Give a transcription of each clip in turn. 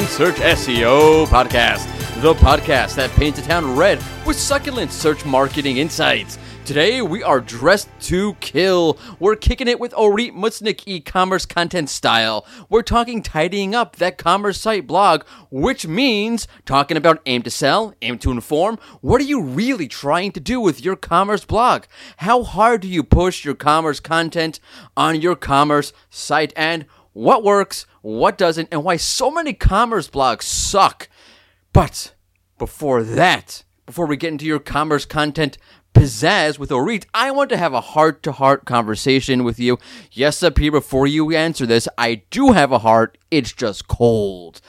In Search SEO podcast, the podcast that paints a town red with succulent search marketing insights. Today, we are dressed to kill. We're kicking it with Orit Mutznik e commerce content style. We're talking tidying up that commerce site blog, which means talking about aim to sell, aim to inform. What are you really trying to do with your commerce blog? How hard do you push your commerce content on your commerce site? And what works, what doesn't, and why so many commerce blogs suck. But before that, before we get into your commerce content pizzazz with Orit, I want to have a heart to heart conversation with you. Yes, up here, before you answer this, I do have a heart, it's just cold.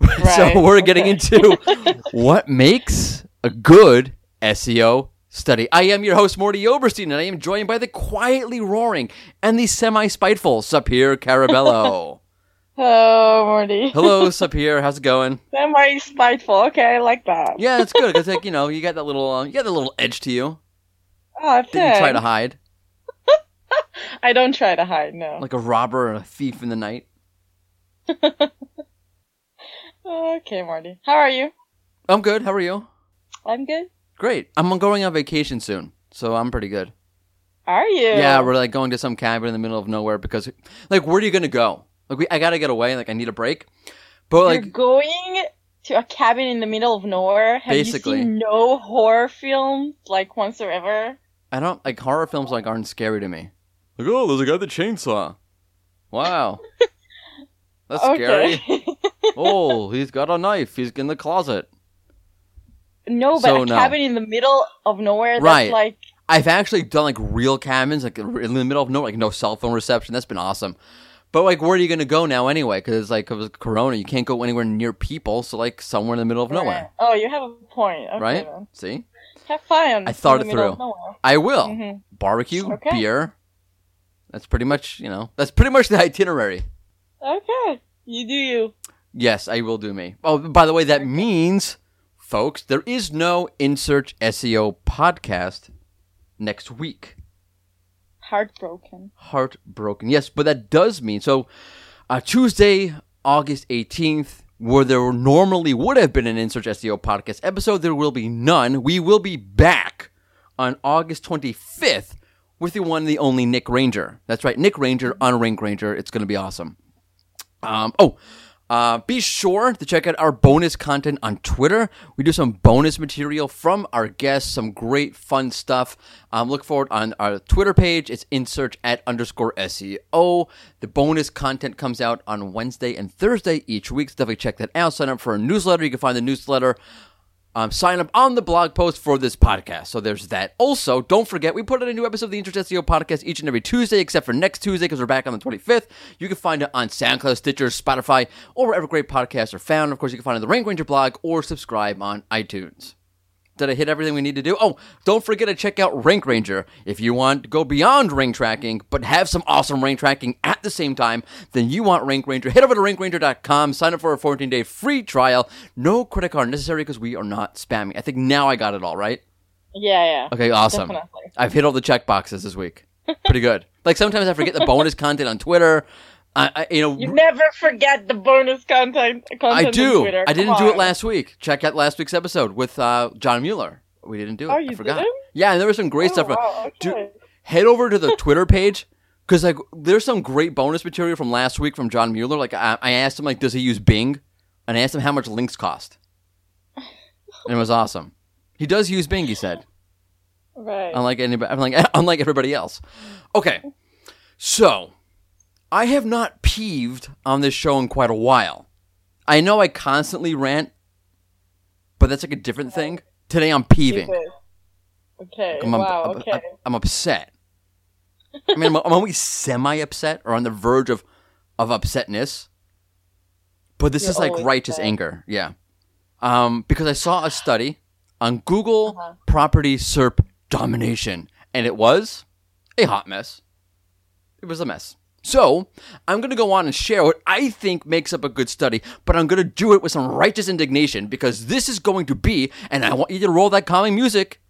so we're getting into what makes a good SEO study. I am your host, Mordy Oberstein, and I am joined by the quietly roaring and the semi spiteful Sapir Carabello. Hello, Mordy. Hello, Sapir. How's it going? Semi spiteful. Okay, I like that. Yeah, it's good because like you know you got that little uh, you got that little edge to you Oh, that you try to hide, I don't try to hide. No. like a robber or a thief in the night. okay, Mordy. How are you? I'm good. How are you? I'm good. Great. I'm going on vacation soon, so I'm pretty good. Are you? Yeah, we're like going to some cabin in the middle of nowhere because, like, where are you gonna go? Like, we, I gotta get away. Like, I need a break. But You're like, going to a cabin in the middle of nowhere. Have Basically. you seen no horror films like once or ever. I don't like horror films. Like, aren't scary to me. Like, oh, there's a guy with a chainsaw. Wow, that's scary. Oh, he's got a knife. He's in the closet. no, but So, a no. cabin in the middle of nowhere. That's Right. like I've actually done like real cabins, like in the middle of nowhere, like no cell phone reception. That's been awesome. But like, where are you gonna go now anyway? Because like it was Corona, you can't go anywhere near people. So like somewhere in the middle of nowhere, Oh, you have a point. Okay, right? then. See, Have fun. I thought it through. I will Mhm. barbecue, Okay. beer. That's pretty much you know. That's pretty much the itinerary. Okay, you do you. Yes, I will do me. Oh, by the way, that means, folks, there is no In Search SEO podcast next week. Heartbroken. heartbroken. Yes, but that does mean so. Uh, Tuesday, August eighteenth, where there normally would have been an In Search SEO podcast episode, there will be none. We will be back on August twenty fifth with the one, and the only Nick Ranger. That's right, Nick Ranger on Rank Ranger. It's going to be awesome. Um, oh, uh, be sure to check out our bonus content on Twitter. We do some bonus material from our guests, some great fun stuff. Um, look forward on our Twitter page. It's in search at underscore SEO. The bonus content comes out on Wednesday and Thursday each week. So definitely check that out. Sign up for a newsletter. You can find the newsletter um, sign up on the blog post for this podcast. So there's that. Also, don't forget, we put out a new episode of the In Search SEO podcast each and every Tuesday, except for next Tuesday because we're back on the 25th. You can find it on SoundCloud, Stitcher, Spotify, or wherever great podcasts are found. Of course, you can find it on the Rank Ranger blog or subscribe on iTunes. Did I hit everything we need to do? Oh, don't forget to check out Rank Ranger. If you want to go beyond rank tracking, but have some awesome rank tracking at the same time, then you want Rank Ranger. Head over to rankranger.com, sign up for a 14 day free trial. No credit card necessary because we are not spamming. I think now I got it all right. Yeah, yeah. Okay, awesome. Definitely. I've hit all the check boxes this week. Pretty good. like sometimes I forget the bonus content on Twitter. I, I you know, You never forget the bonus content. content I do. I didn't do it last week. Check out last week's episode with uh, John Mueller. We didn't do it. Oh, I you forgot. didn't? Yeah, and there was some great Oh, stuff. wow, Do- head over to the Twitter page because like there's some great bonus material from last week from John Mueller. Like I, I asked him like, does he use Bing? And I asked him how much links cost. And it was awesome. He does use Bing. He said, Right. unlike anybody, unlike unlike everybody else. Okay, so I have not peeved on this show in quite a while. I know I constantly rant, but that's like a different thing. Today I'm peeving. Okay. Okay. I'm, wow. I'm- okay. I'm- I'm upset. I mean, I'm, I'm always semi upset or on the verge of, of upsetness. But this You're is like righteous upset. anger. Yeah. Um, because I saw a study on Google Uh-huh. property SERP domination, and it was a hot mess. It was a mess. So, I'm going to go on and share what I think makes up a good study, but I'm going to do it with some righteous indignation because this is going to be, and I want you to roll that calming music,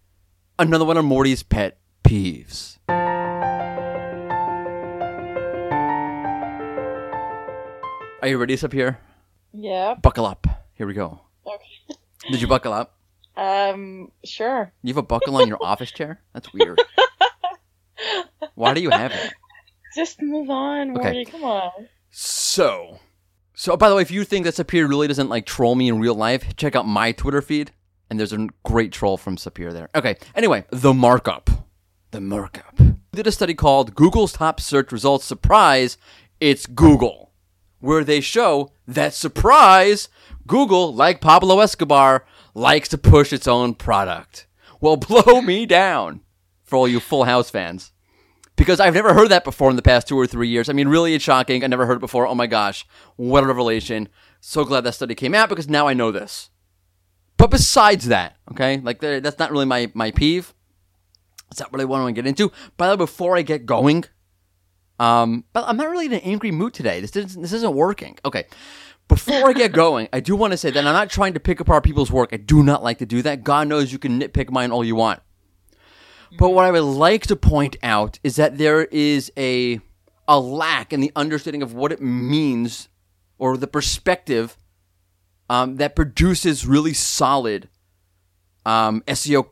another one of Mordy's pet peeves. Are you ready, up here? Yeah. Buckle up. Here we go. Okay. Did you buckle up? Um, sure. You have a buckle on your office chair? That's weird. Why do you have it? Just move on, Okay. Come on. So, so oh, by the way, if you think that Sapir really doesn't like troll me in real life, check out my Twitter feed, and there's a great troll from Sapir there. Okay, anyway, the markup, the markup. We did a study called Google's top search results surprise. It's Google, where they show that surprise, Google, like Pablo Escobar, likes to push its own product. Well, blow me down for all you Full House fans because I've never heard that before in the past two or three years. I mean, really, it's shocking. I never heard it before. Oh my gosh, what a revelation! So glad that study came out because now I know this. But besides that, okay, like that's not really my my peeve. It's not really what I want to get into. By the way, before I get going, um, but I'm not really in an angry mood today. This isn't this isn't working. Okay. Before I get going, I do want to say that I'm not trying to pick apart people's work. I do not like to do that. God knows you can nitpick mine all you want. But what I would like to point out is that there is a a lack in the understanding of what it means or the perspective um, that produces really solid um, SEO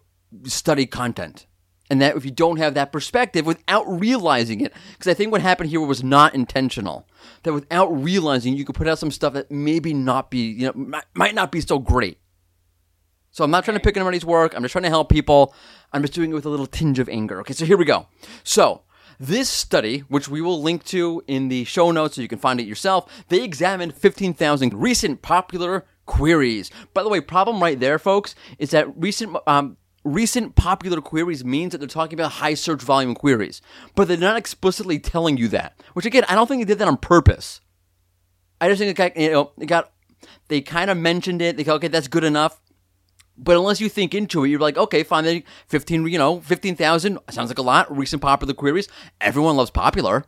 study content. And that if you don't have that perspective without realizing it, because I think what happened here was not intentional, that without realizing you could put out some stuff that maybe not be, you know, might, might not be so great. So I'm not trying to pick anybody's work. I'm just trying to help people. I'm just doing it with a little tinge of anger. Okay, so here we go. So this study, which we will link to in the show notes so you can find it yourself, they examined 15,000 recent popular queries. By the way, problem right there, folks, is that recent um, recent popular queries means that they're talking about high search volume queries, but they're not explicitly telling you that. Which again, I don't think they did that on purpose. I just think it got you know it got they kind of mentioned it. They go, okay, that's good enough. But unless you think into it, you're like, okay, fine. Then fifteen, you know, fifteen thousand sounds like a lot. Recent popular queries. Everyone loves popular,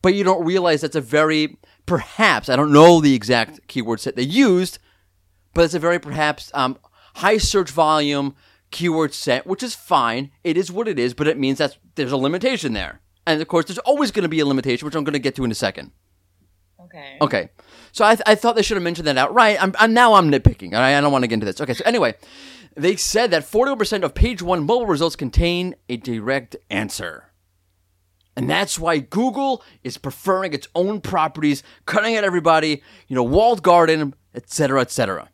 but you don't realize that's a very perhaps I don't know the exact keyword set they used, but it's a very perhaps um, high search volume keyword set, which is fine. It is what it is, but it means that there's a limitation there, and of course, there's always going to be a limitation, which I'm going to get to in a second. Okay. Okay. So I, I thought they should have mentioned that outright. I'm, I'm now I'm nitpicking. I, I don't want to get into this. Okay. So anyway, they said that 41% of page one mobile results contain a direct answer. And that's why Google is preferring its own properties, cutting out everybody, you know, walled garden, etc., etc.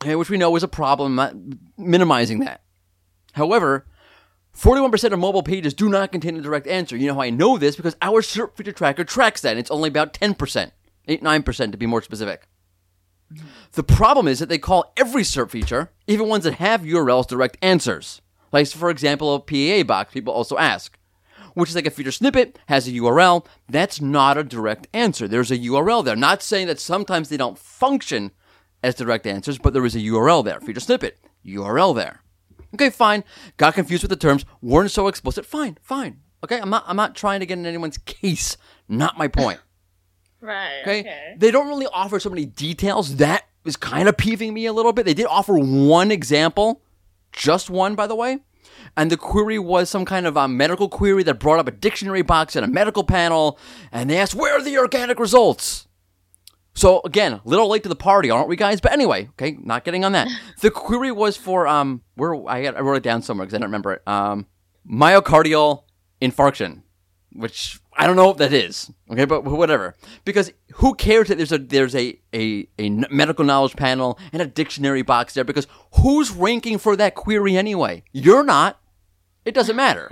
Okay, which we know is a problem, not minimizing that. However, 41% of mobile pages do not contain a direct answer. You know how I know this? Because our SERP feature tracker tracks that, and it's only about 10%, 8 9% to be more specific. The problem is that they call every SERP feature, even ones that have URLs, direct answers. Like, for example, a PAA box, people also ask, which is like a feature snippet, has a URL. That's not a direct answer. There's a URL there. Not saying that sometimes they don't function as direct answers, but there is a URL there. Feature snippet, URL there. Okay, fine. Got confused with the terms. Weren't so explicit. Fine, fine. Okay, I'm not. I'm not trying to get in anyone's case. Not my point. Right. Okay? Okay. They don't really offer so many details. That is kind of peeving me a little bit. They did offer one example, just one, by the way. And the query was some kind of a medical query that brought up a dictionary box and a medical panel. And they asked, where are the organic results? So again, a little late to the party, aren't we, guys? But anyway, okay, not getting on that. The query was for um, where I, got, I wrote it down somewhere because I don't remember it. Um, myocardial infarction, which I don't know what that is. Okay, but whatever. Because who cares that there's a there's a a, a medical knowledge panel and a dictionary box there? Because who's ranking for that query anyway? You're not. It doesn't matter.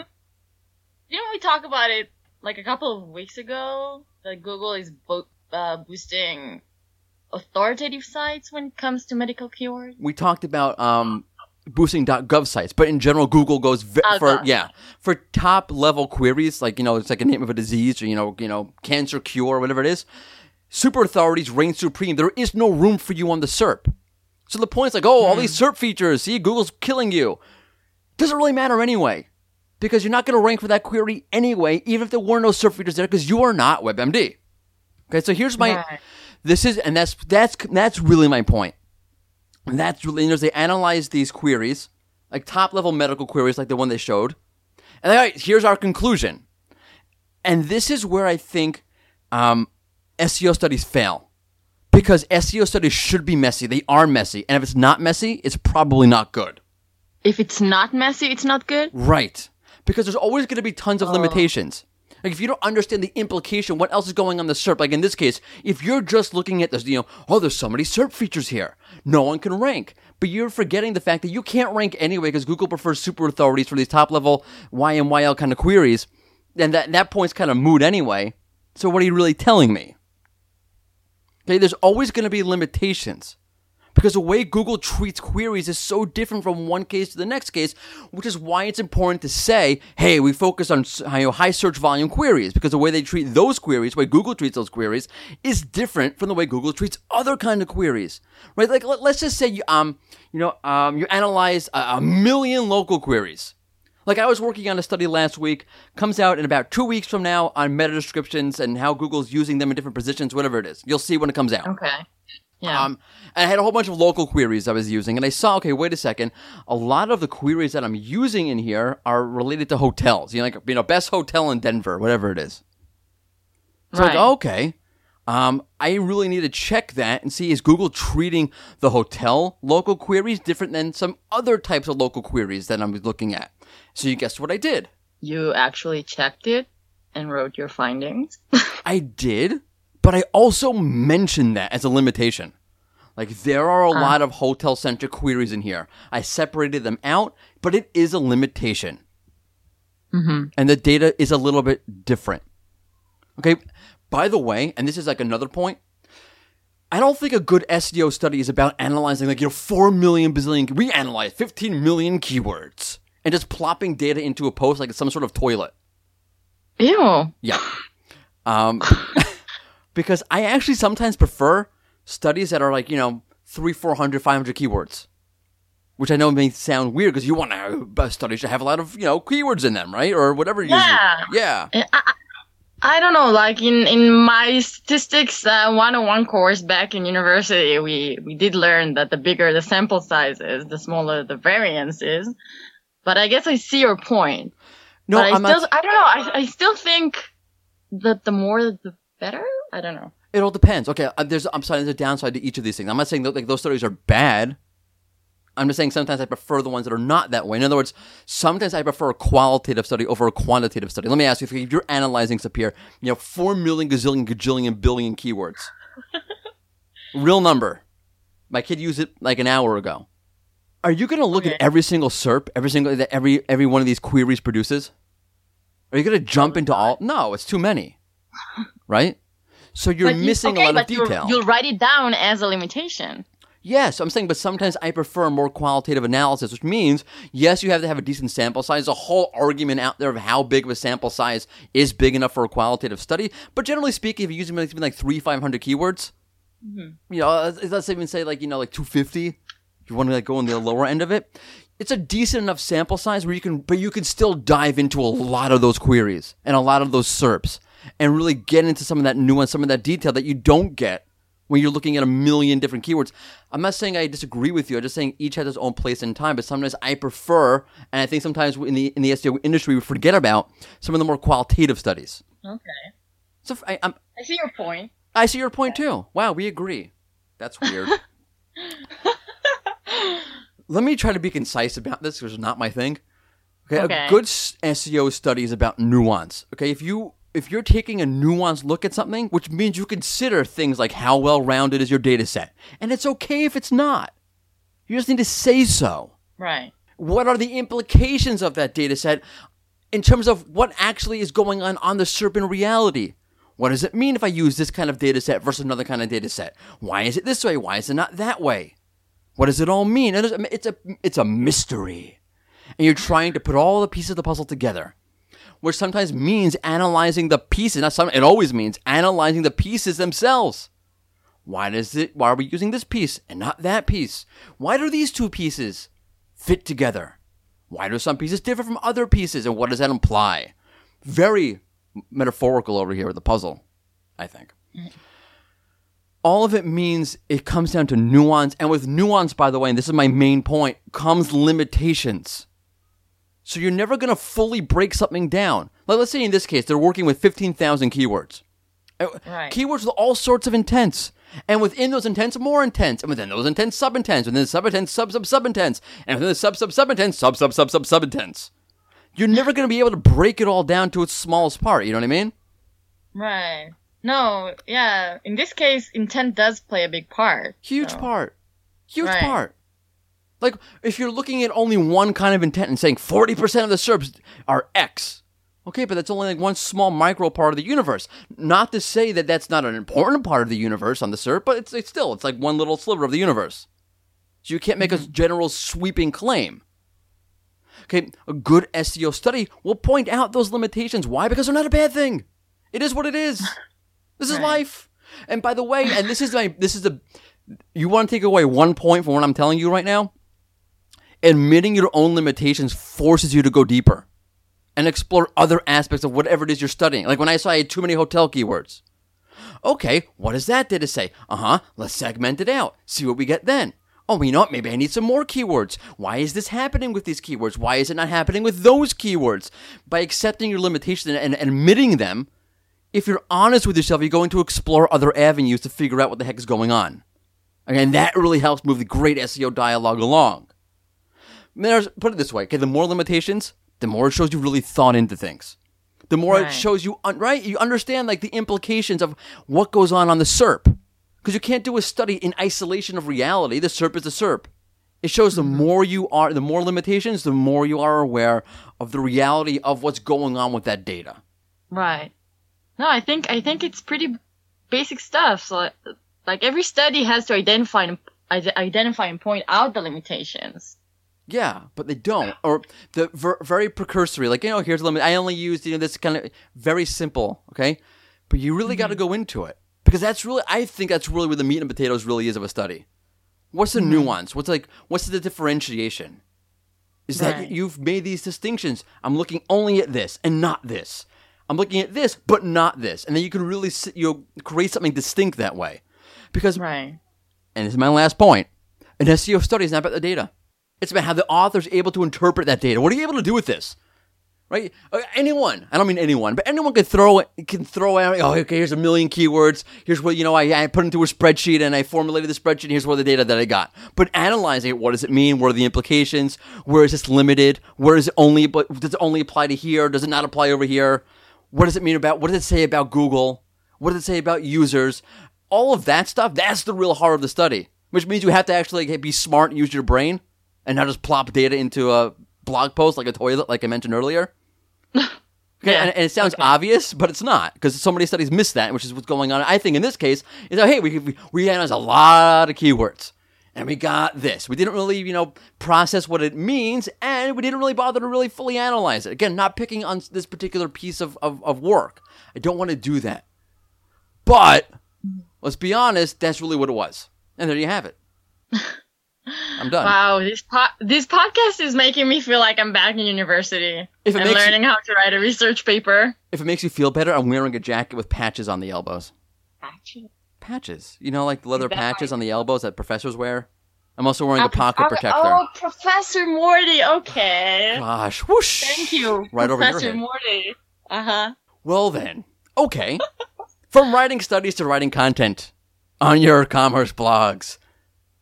Didn't we talk about it like a couple of weeks ago? That Google is bo- uh, boosting authoritative sites when it comes to medical keywords. we talked about um, boosting .gov sites, but in general, Google goes v- Oh, for yeah for top level queries, like you know it's like a name of a disease or you know you know cancer cure, or whatever it is. Super authorities reign supreme. There is no room for you on the SERP. So the point's like, oh, all hmm. these SERP features. See, Google's killing you. Doesn't really matter anyway, because you're not going to rank for that query anyway, even if there were no SERP features there, because you are not WebMD. Okay, so here's my Right. this is and that's that's that's really my point. And that's really know, they analyze these queries, like top level medical queries like the one they showed. And all right, here's our conclusion. And this is where I think um, SEO studies fail because SEO studies should be messy. They are messy, and if it's not messy, it's probably not good. If it's not messy, it's not good. Right. Because there's always going to be tons of limitations. Like if you don't understand the implication, what else is going on the SERP? Like in this case, if you're just looking at this, you know, oh, there's so many SERP features here. No one can rank. But you're forgetting the fact that you can't rank anyway because Google prefers super authorities for these top level YMYL kind of queries. And that, that point's kind of moot anyway. So what are you really telling me? Okay, there's always going to be limitations because the way Google treats queries is so different from one case to the next case, which is why it's important to say, hey, we focus on you know, high search volume queries because the way they treat those queries, the way Google treats those queries, is different from the way Google treats other kind of queries, right? Like let, us just say you um you know um you analyze a, a million local queries. Like I was working on a study last week, comes out in about two weeks from now on meta descriptions and how Google's using them in different positions, whatever it is. You'll see when it comes out. Okay. Yeah. Um, and I had a whole bunch of local queries I was using, and I saw, okay, wait a second. A lot of the queries that I'm using in here are related to hotels. You know, like you know, best hotel in Denver, whatever it is. So Right. like, okay. Um, I really need to check that and see is Google treating the hotel local queries different than some other types of local queries that I'm looking at. So you guessed what I did. You actually checked it and wrote your findings. I did, but I also mentioned that as a limitation. Like there are a lot of hotel centric queries in here. I separated them out, but it is a limitation. mm-hmm. And the data is a little bit different. Okay. By the way, and this is like another point, I don't think a good SEO study is about analyzing like, you know, 4 million bazillion, we analyze 15 million keywords and just plopping data into a post like it's some sort of toilet. Ew. Yeah. Um, because I actually sometimes prefer studies that are like, you know, three, 400, 500 keywords. Which I know may sound weird because you want to studies to have a lot of, you know, keywords in them, right? Or whatever. Yeah. Yeah. I, I, I don't know, like in, in my statistics uh, 101 course back in university, we, we did learn that the bigger the sample size is, the smaller the variance is. But I guess I see your point. No, but I I'm still, not. I don't know, I, I still think that the more the better? I don't know. It all depends. Okay, uh, there's. I'm sorry. There's a downside to each of these things. I'm not saying that like those studies are bad. I'm just saying sometimes I prefer the ones that are not that way. In other words, sometimes I prefer a qualitative study over a quantitative study. Let me ask you: if you're analyzing Sapir, you know, four million, gazillion, gajillion, billion keywords, real number. My kid used it like an hour ago. Are you going to look Okay. at every single SERP, every single that every every one of these queries produces? Are you going to jump into all? No, it's too many, right? So you're you- missing okay, a lot of but you'll- detail. You'll write it down as a limitation. Yes, I'm saying, but sometimes I prefer more qualitative analysis, which means, yes, you have to have a decent sample size. There's a whole argument out there of how big of a sample size is big enough for a qualitative study. But generally speaking, if you're using like, something like three, 500 keywords, you know, uh, let's even say like, you know, like 250, you want to like go on the lower end of it, it's a decent enough sample size where you can, but you can still dive into a lot of those queries and a lot of those SERPs and really get into some of that nuance, some of that detail that you don't get when you're looking at a million different keywords. I'm not saying I disagree with you. I'm just saying each has its own place and time. But sometimes I prefer, and I think sometimes in the in the SEO industry we forget about some of the more qualitative studies. Okay. So I, I'm, I see your point. I see your point too. Wow, we agree. That's weird. Let me try to be concise about this because it's not my thing. Okay, Okay. a good SEO study is about nuance. Okay, if you if you're taking a nuanced look at something, which means you consider things like how well rounded is your data set, and it's okay if it's not. You just need to say so. Right. What are the implications of that data set in terms of what actually is going on on the SERP in reality? What does it mean if I use this kind of data set versus another kind of data set? Why is it this way? Why is it not that way? What does it all mean? And It's a, it's a, it's a mystery. And you're trying to put all the pieces of the puzzle together, which sometimes means analyzing the pieces. Not some, it always means analyzing the pieces themselves. Why does it? Why are we using this piece and not that piece? Why do these two pieces fit together? Why do some pieces differ from other pieces, and what does that imply? Very metaphorical over here with the puzzle, I think. All of it means it comes down to nuance, and with nuance, by the way, and this is my main point, comes limitations. So you're never going to fully break something down. Like let's say in this case, they're working with 15,000 keywords. Uh, Right. Keywords with all sorts of intents. And within those intents, more intents. And within those intents, sub-intents. Within the sub-intents, sub-sub-sub-intents. And within the sub-sub-sub-intents, sub-sub-sub-sub-sub-intents. You're never going to be able to break it all down to its smallest part. You know what I mean? Right. No, yeah. In this case, intent does play a big part. Huge so. part. Huge Right. part. Like, if you're looking at only one kind of intent and saying 40% of the SERPs are X, okay, but that's only like one small micro part of the universe. Not to say that that's not an important part of the universe on the SERP, but it's, it's still, it's like one little sliver of the universe. So you can't make a mm-hmm. general sweeping claim. Okay, a good SEO study will point out those limitations. Why? Because they're not a bad thing. It is what it is. This is Right. life. And by the way, and this is my this is the you want to take away one point from what I'm telling you right now? Admitting your own limitations forces you to go deeper and explore other aspects of whatever it is you're studying. Like when I saw I had too many hotel keywords. Okay, what does that data say? Uh huh. Let's segment it out. See what we get then. Oh, you know what? Maybe I need some more keywords. Why is this happening with these keywords? Why is it not happening with those keywords? By accepting your limitations and, admitting them, if you're honest with yourself, you're going to explore other avenues to figure out what the heck is going on. And that really helps move the great SEO dialogue along. There's, put it this way, okay, the more limitations, the more it shows you really thought into things. The more it shows you, un- right? You understand like the implications of what goes on on the SERP. Because you can't do a study in isolation of reality. The SERP is the SERP. It shows the mm-hmm. more you are, the more limitations, the more you are aware of the reality of what's going on with that data. Right. No, I think I think it's pretty basic stuff. So, like, like every study has to identify and identify and point out the limitations. Yeah, but they don't. Or the ver- very precursory, like, you know, here's a limit. I only used, you know, this kind of very simple, okay? But you really got to mm-hmm. go into it. Because that's really, I think that's really where the meat and potatoes really is of a study. What's the mm-hmm. nuance? What's like, what's the differentiation? Is that you've made these distinctions. I'm looking only at this and not this. I'm looking at this, but not this. And then you can really, you know, create something distinct that way. Because Right. and this is my last point. An SEO study is not about the data. It's about how the author's able to interpret that data. What are you able to do with this? Right? Uh, Anyone, I don't mean anyone, but anyone can throw it, can throw out, oh, okay, here's a million keywords. Here's what, you know, I, I put into a spreadsheet and I formulated the spreadsheet. Here's what the data that I got. But analyzing it, what does it mean? What are the implications? Where is this limited? Where is it only, but does it only apply to here? Does it not apply over here? What does it mean about, what does it say about Google? What does it say about users? All of that stuff, that's the real heart of the study, which means you have to actually be smart and use your brain and now just plop data into a blog post like a toilet, like I mentioned earlier. Okay, Yeah, and, and it sounds okay. obvious, but it's not because so many studies miss that, which is what's going on. I think in this case is that hey, we we, we analyzed a lot of keywords, and we got this. We didn't really you know process what it means, and we didn't really bother to really fully analyze it. Again, not picking on this particular piece of of, of work. I don't want to do that, but let's be honest, that's really what it was, and there you have it. I'm done. Wow, this po- this podcast is making me feel like I'm back in university If and makes you- learning how to write a research paper. If it makes you feel better, I'm wearing a jacket with patches on the elbows. Patches, Patches. you know, like the leather patches on the elbows that professors wear. I'm also wearing a pocket protector. Oh, Professor Mordy. Okay. Gosh, whoosh! Thank you, Right over your Professor head. Mordy. Uh huh. Well then, okay. From writing studies to writing content on your commerce blogs.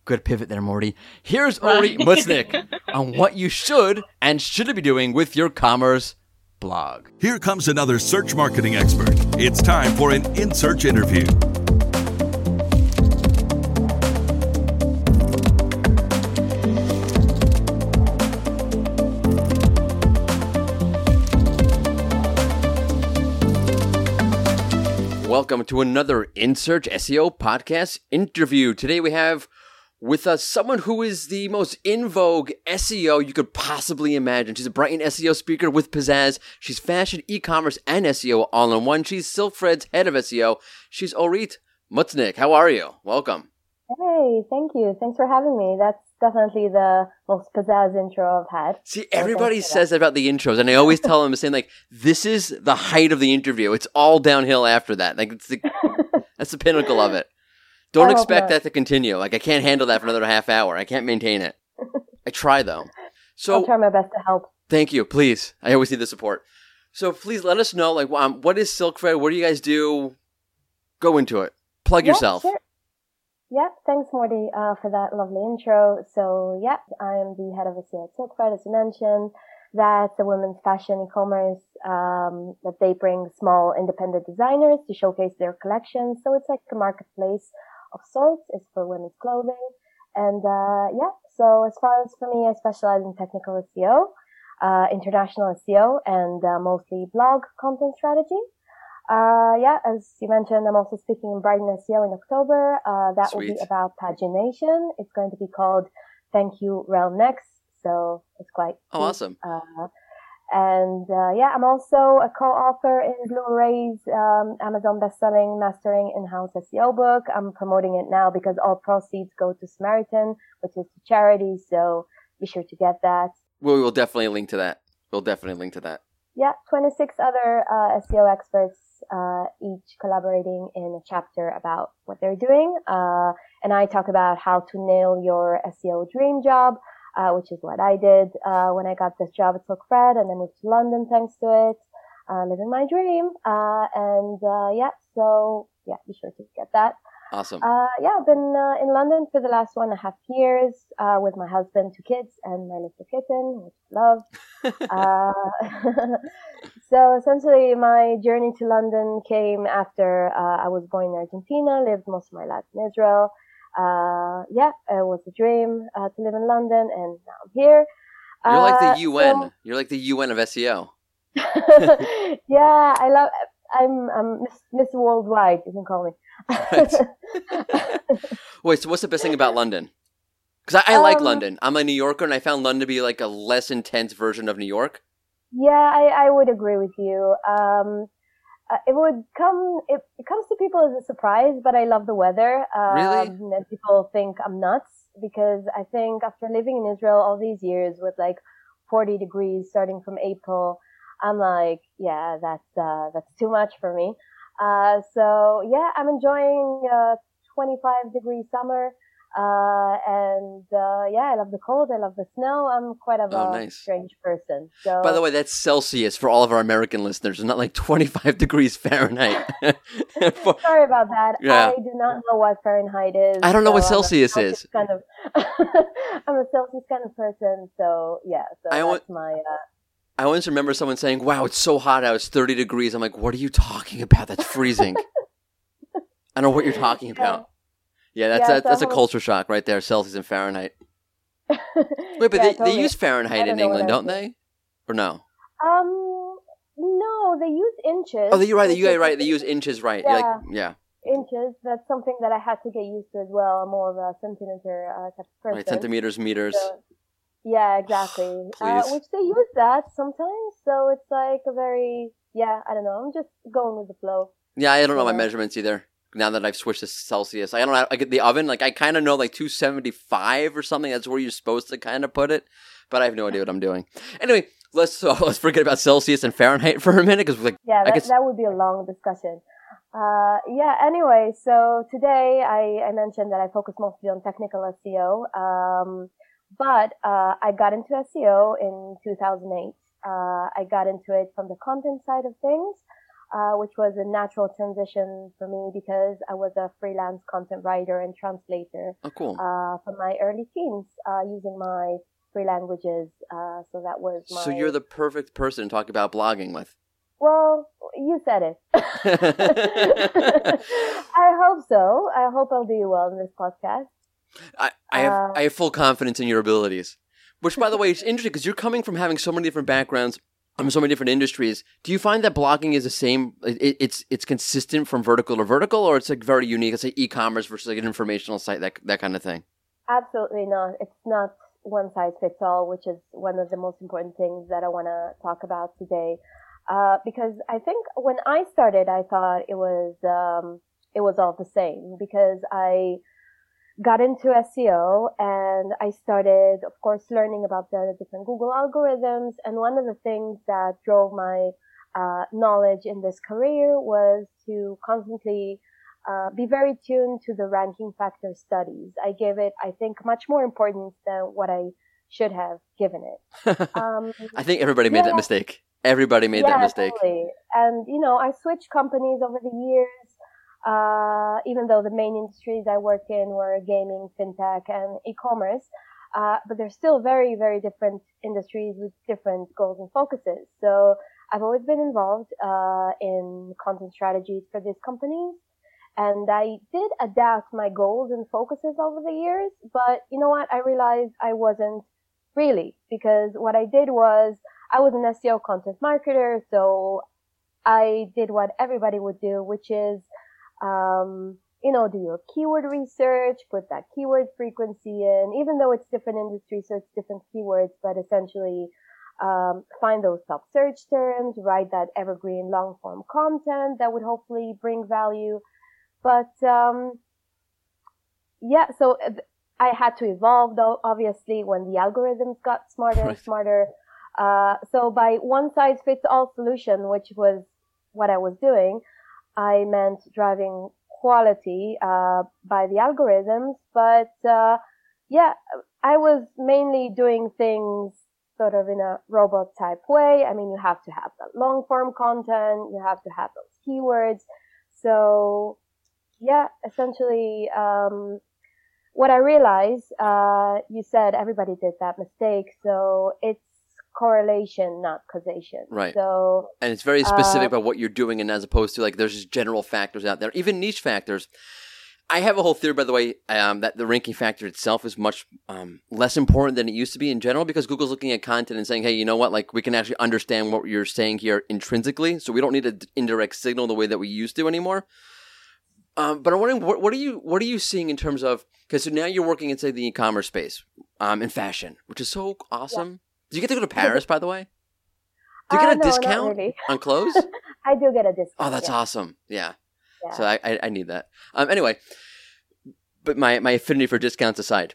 Good pivot there, Mordy. Here's Ori Right. Mutznik on what you should and shouldn't be doing with your commerce blog. Here comes another search marketing expert. It's time for an In Search interview. Welcome to another In Search SEO podcast interview. Today we have with us someone who is the most in vogue SEO you could possibly imagine. She's a Brighton SEO speaker with pizzazz. She's fashion, e-commerce, and SEO all in one. She's SilkFred's head of SEO. She's Orit Mutznik. How are you? Welcome. Hey, thank you. Thanks for having me. That's definitely the most pizzazz intro I've had. See, everybody that. says that about the intros, and I always tell them the same. Like, this is the height of the interview. It's all downhill after that. Like, it's the that's the pinnacle of it. Don't expect not. that to continue. Like, I can't handle that for another half hour. I can't maintain it. I try though. So I'll try my best to help. thank you. Please, I always need the support. So, please let us know. Like, um, what is SilkFred? What do you guys do? Go into it. Plug Yeah, yourself. sure. Yeah, thanks, Mordy, uh, for that lovely intro. So, yeah, I am the head of SEO at SilkFred, as you mentioned. That's a women's fashion e-commerce um, that they bring small independent designers to showcase their collections. So it's like a marketplace of sorts. It's for women's clothing. And uh, yeah, so as far as for me, I specialize in technical SEO, uh, international SEO, and uh, mostly blog content strategy. Uh, yeah, as you mentioned, I'm also speaking in Brighton SEO in October. Uh, that will be about pagination. It's going to be called Thank You Rel Next. So it's quite Oh, awesome. And uh, yeah, I'm also a co-author in Blue Array's um, Amazon best-selling Mastering In-House SEO book. I'm promoting it now because all proceeds go to Samaritan, which is to charity. So be sure to get that. We will definitely link to that. We'll definitely link to that. Yeah, 26 other uh, SEO experts, uh, each collaborating in a chapter about what they're doing. Uh, and I talk about how to nail your SEO dream job, uh, which is what I did uh, when I got this job at SilkFred and then moved to London thanks to it, uh, living my dream. Uh, and uh, yeah, so yeah, be sure to get that. Awesome. Uh, yeah, I've been uh, in London for the last one and a half years uh, with my husband, two kids, and my little kitten, which I love. uh, so essentially, my journey to London came after uh, I was born in Argentina, lived most of my life in Israel. Uh, yeah, it was a dream uh, to live in London, and now I'm here. You're like Uh, the UN. You're like the UN of SEO. yeah, I love. I'm, I'm Miss, Miss Worldwide. You can call me. Wait, so what's the best thing about London? Because I, I like Um, London. I'm a New Yorker, and I found London to be like a less intense version of New York. Yeah, I, I would agree with you. Um, uh, it would come, it, it comes to people as a surprise, but I love the weather. Um, Really? And people think I'm nuts because I think after living in Israel all these years with like 40 degrees starting from April, I'm like, yeah, that's, uh, that's too much for me. Uh, so yeah, I'm enjoying, uh, 25 degree summer. Uh, and, uh, yeah, I love the cold. I love the snow. I'm quite of Oh, a nice. strange person. So By the way, that's Celsius for all of our American listeners. It's not like 25 degrees Fahrenheit. For- Sorry about that. Yeah. I do not know what Fahrenheit is. I don't know what so I'm Celsius is. Kind of, I'm a Celsius kind of person. So yeah, so I that's my. Uh, I always remember someone saying, "Wow, it's so hot out. It's 30 degrees." I'm like, "What are you talking about? That's freezing." I don't know what you're talking about. Yeah, that's Yeah, so that's a a- culture shock right there. Celsius and Fahrenheit. Wait, but yeah, they, totally. they use Fahrenheit in England, don't they? Or no? Um, no, they use inches. Oh, you're right. You're right. They use inches, right? You're like, yeah, inches. That's something that I had to get used to as well. I'm more of a centimeter uh, type of person. right. Centimeters, meters. So- yeah, exactly. uh, which they use that sometimes. So it's like a very yeah. I don't know. I'm just going with the flow. Yeah, I don't know my measurements either. Now that I've switched to Celsius, I don't know. I get the oven. Like I kind of know like 275 or something. That's where you're supposed to kind of put it, but I have no idea what I'm doing. Anyway, let's so let's forget about Celsius and Fahrenheit for a minute because like Yeah, I that, guess that would be a long discussion. Uh, yeah, anyway, so today I, I mentioned that I focus mostly on technical SEO. Um, but, uh, I got into SEO in 2008. Uh, I got into it from the content side of things, uh, which was a natural transition for me because I was a freelance content writer and translator, oh cool. uh, from my early teens, uh, using my three languages. Uh, so that was my. So you're the perfect person to talk about blogging with. Well, you said it. I hope so. I hope I'll do well in this podcast. I, I have Uh, I have full confidence in your abilities. Which, by the way, is interesting because you're coming from having so many different backgrounds, from so many different industries. Do you find that blogging is the same? It, it's it's consistent from vertical to vertical, or it's like very unique? It's like e-commerce versus like an informational site, that that kind of thing. Absolutely not. It's not one size fits all, which is one of the most important things that I want to talk about today. Uh, because I think when I started, I thought it was um, it was all the same because I got into SEO and I started, of course, learning about the different Google algorithms. And one of the things that drove my uh, knowledge in this career was to constantly uh, be very tuned to the ranking factor studies. I gave it, I think, much more importance than what I should have given it. Um, I think everybody made that mistake. Everybody made that yeah, mistake. Totally. And you know, I switched companies over the years. Uh, even though the main industries I work in were gaming, fintech, and e-commerce. Uh, but they're still very, very different industries with different goals and focuses. So I've always been involved uh, in content strategies for these companies. And I did adapt my goals and focuses over the years. But you know what? I realized I wasn't really because what I did was I was an SEO content marketer. So I did what everybody would do, which is, um, you know, do your keyword research, put that keyword frequency in, even though it's different industries, so it's different keywords, but essentially, um, find those top search terms, write that evergreen long form content that would hopefully bring value. But, um, yeah, so I had to evolve though, obviously, when the algorithms got smarter and smarter. Uh, so by one size fits all solution, which was what I was doing, I meant driving quality uh, by the algorithms. But uh, yeah, I was mainly doing things sort of in a robot type way. I mean, you have to have that long form content, you have to have those keywords. So yeah, essentially, um, what I realized, uh, you said everybody did that mistake. So it's correlation, not causation. Right. So, and it's very specific uh, about what you're doing, and as opposed to like there's just general factors out there, even niche factors. I have a whole theory, by the way, um, that the ranking factor itself is much um, less important than it used to be in general because Google's looking at content and saying, hey, you know what? Like, we can actually understand what you're saying here intrinsically. So we don't need an indirect signal the way that we used to anymore. Um, but I'm wondering, what, what, are you what are you seeing in terms of because so now you're working in say the e-commerce space, um, in fashion, which is so awesome. Did you get to go to Paris, by the way? Do you Uh, get a no, discount really. on clothes? I do get a discount. Oh, that's yeah. awesome. Yeah. Yeah. So I, I, I need that. Um, anyway, but my, my affinity for discounts aside,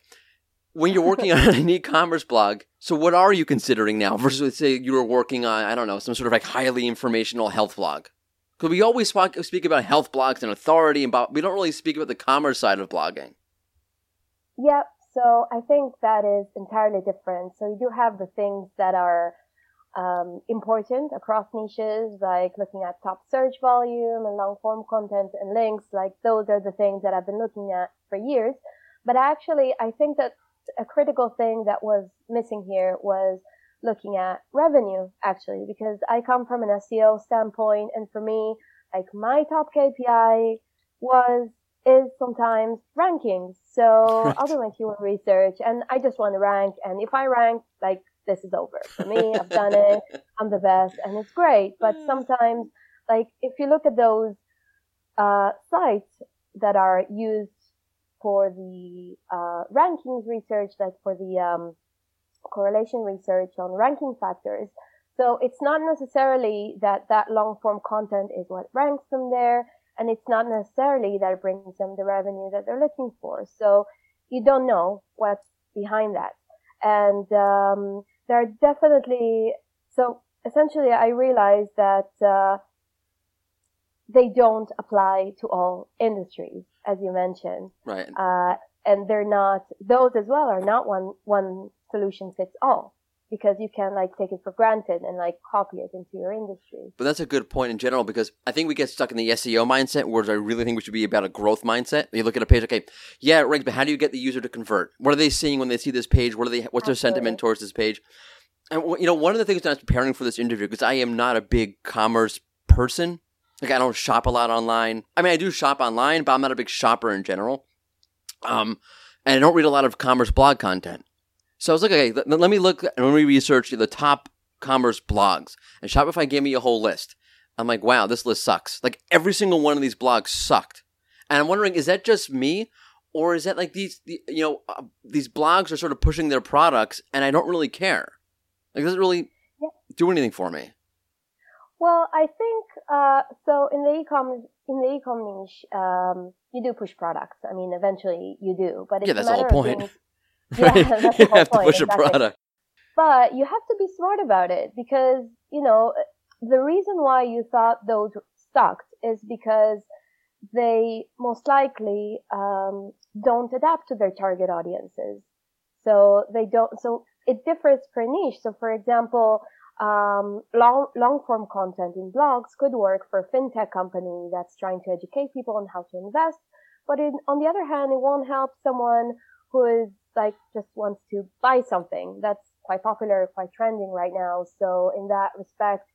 when you're working on an e-commerce blog, so what are you considering now versus let's say you were working on, I don't know, some sort of like highly informational health blog? Because we always speak, speak about health blogs and authority, and about, we don't really speak about the commerce side of blogging. Yep. So I think that is entirely different. So you do have the things that are um, important across niches, like looking at top search volume and long form content and links. Like those are the things that I've been looking at for years. But actually, I think that a critical thing that was missing here was looking at revenue, actually, because I come from an SEO standpoint, and for me, like my top KPI was is sometimes rankings. So Right. I'll do my keyword research and I just want to rank. And if I rank, like this is over for me. I've done it. I'm the best and it's great. But sometimes, like if you look at those, uh, sites that are used for the, uh, rankings research, like for the, um, correlation research on ranking factors. So it's not necessarily that that long form content is what ranks them there. And it's not necessarily that it brings them the revenue that they're looking for. So you don't know what's behind that. And, um, there are definitely, so essentially I realized that, uh, they don't apply to all industries, as you mentioned. Right. Uh, and they're not, those as well are not one, one solution fits all because you can like take it for granted and like copy it into your industry. But that's a good point in general because I think we get stuck in the SEO mindset, whereas I really think we should be about a growth mindset. You look at a page, okay, yeah, it ranks, but how do you get the user to convert? What are they seeing when they see this page? What are they? What's their sentiment towards this page? And you know, one of the things that I was preparing for this interview because I am not a big commerce person. Like I don't shop a lot online. I mean, I do shop online, but I'm not a big shopper in general. Um, and I don't read a lot of commerce blog content. So I was like, okay, let, let me look and let me research the top commerce blogs. And Shopify gave me a whole list. I'm like, wow, this list sucks. Like every single one of these blogs sucked. And I'm wondering, is that just me, or is that like these, the, you know, uh, these blogs are sort of pushing their products, and I don't really care. Like, doesn't really Yeah. do anything for me. Well, I think uh, so. In the e-com in the e-com niche, um, you do push products. I mean, eventually you do, but it's Yeah, that's a the whole point. being- Yeah, that's the you whole have to point, push exactly. a product. But you have to be smart about it because, you know, the reason why you thought those sucked is because they most likely um, don't adapt to their target audiences. So they don't, so it differs per niche. So for example, um, long long form content in blogs could work for a fintech company that's trying to educate people on how to invest. But in, on the other hand, it won't help someone who is like just wants to buy something that's quite popular, quite trending right now. So in that respect,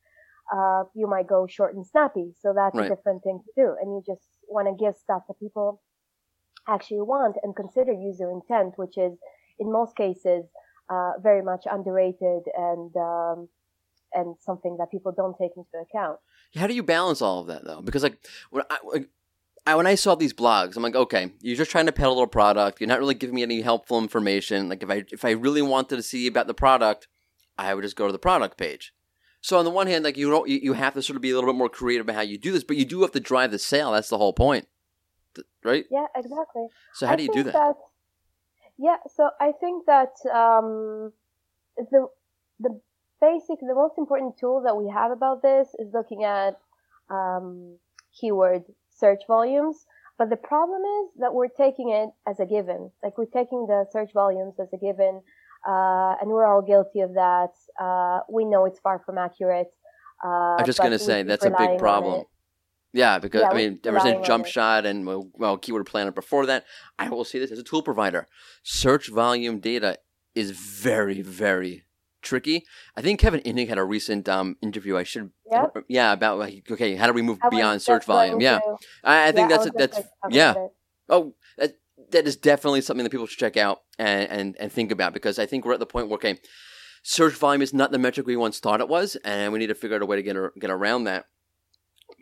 uh, you might go short and snappy. So that's right. a different thing to do. And you just want to give stuff that people actually want and consider user intent, which is in most cases, uh, very much underrated and, um, and something that people don't take into account. How do you balance all of that though? Because like when I, I, when I saw these blogs, I'm like, okay, you're just trying to peddle a product. You're not really giving me any helpful information. Like if I if I really wanted to see about the product, I would just go to the product page. So on the one hand, like you don't, you, you have to sort of be a little bit more creative about how you do this, but you do have to drive the sale. That's the whole point, right? Yeah, exactly. So how I do you do that? that? Yeah, so I think that um, the the basic, the most important tool that we have about this is looking at um, keyword search volumes. But the problem is that we're taking it as a given. Like we're taking the search volumes as a given, uh, and we're all guilty of that. Uh, we know it's far from accurate. Uh, I'm just going to say that's a big problem. Yeah, because yeah, I mean, ever since Jumpshot and well, well, Keyword Planner before that, I will say this as a tool provider: search volume data is very, very tricky. I think Kevin Indig had a recent um, interview. I should, yep. yeah, about like, okay, how do we move beyond search volume? Yeah, I, I, think yeah, that's a, that's yeah. Oh, that that is definitely something that people should check out and, and and think about because I think we're at the point where okay, search volume is not the metric we once thought it was, and we need to figure out a way to get get around that.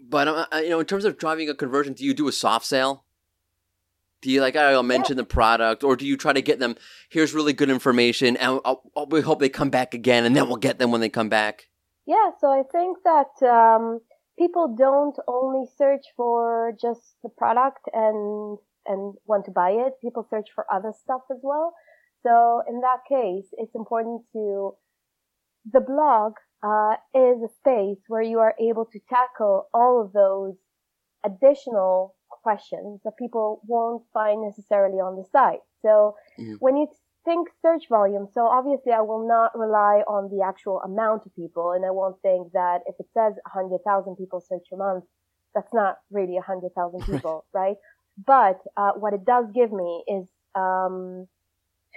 But uh, you know, in terms of driving a conversion, do you do a soft sale? Do you like I'll mention yeah. the product, or do you try to get them? Here's really good information, and I'll, I'll, we hope they come back again, and then we'll get them when they come back. Yeah, so I think that um, people don't only search for just the product and and want to buy it. People search for other stuff as well. So in that case, it's important to the blog uh, is a space where you are able to tackle all of those additional questions that people won't find necessarily on the site. So mm-hmm. when you think search volume, so obviously I will not rely on the actual amount of people and I won't think that if it says 100,000 people search a month, that's not really 100,000 people, right? But uh, what it does give me is um,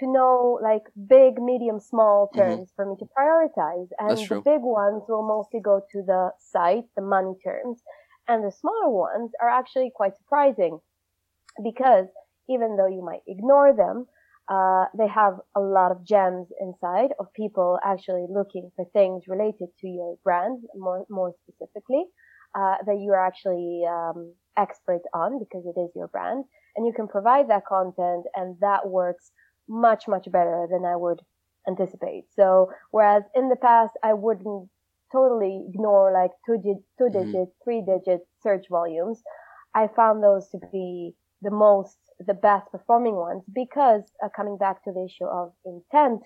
to know like big, medium, small mm-hmm. terms mm-hmm. for me to prioritize. And the big ones will mostly go to the site, the money terms. And the smaller ones are actually quite surprising because even though you might ignore them, uh, they have a lot of gems inside of people actually looking for things related to your brand more, more specifically, uh, that you're actually, um, expert on because it is your brand and you can provide that content and that works much, much better than I would anticipate. So whereas in the past I wouldn't totally ignore like two, di- 2 mm-hmm. digit, three digit search volumes. I found those to be the most, the best performing ones because uh, coming back to the issue of intent,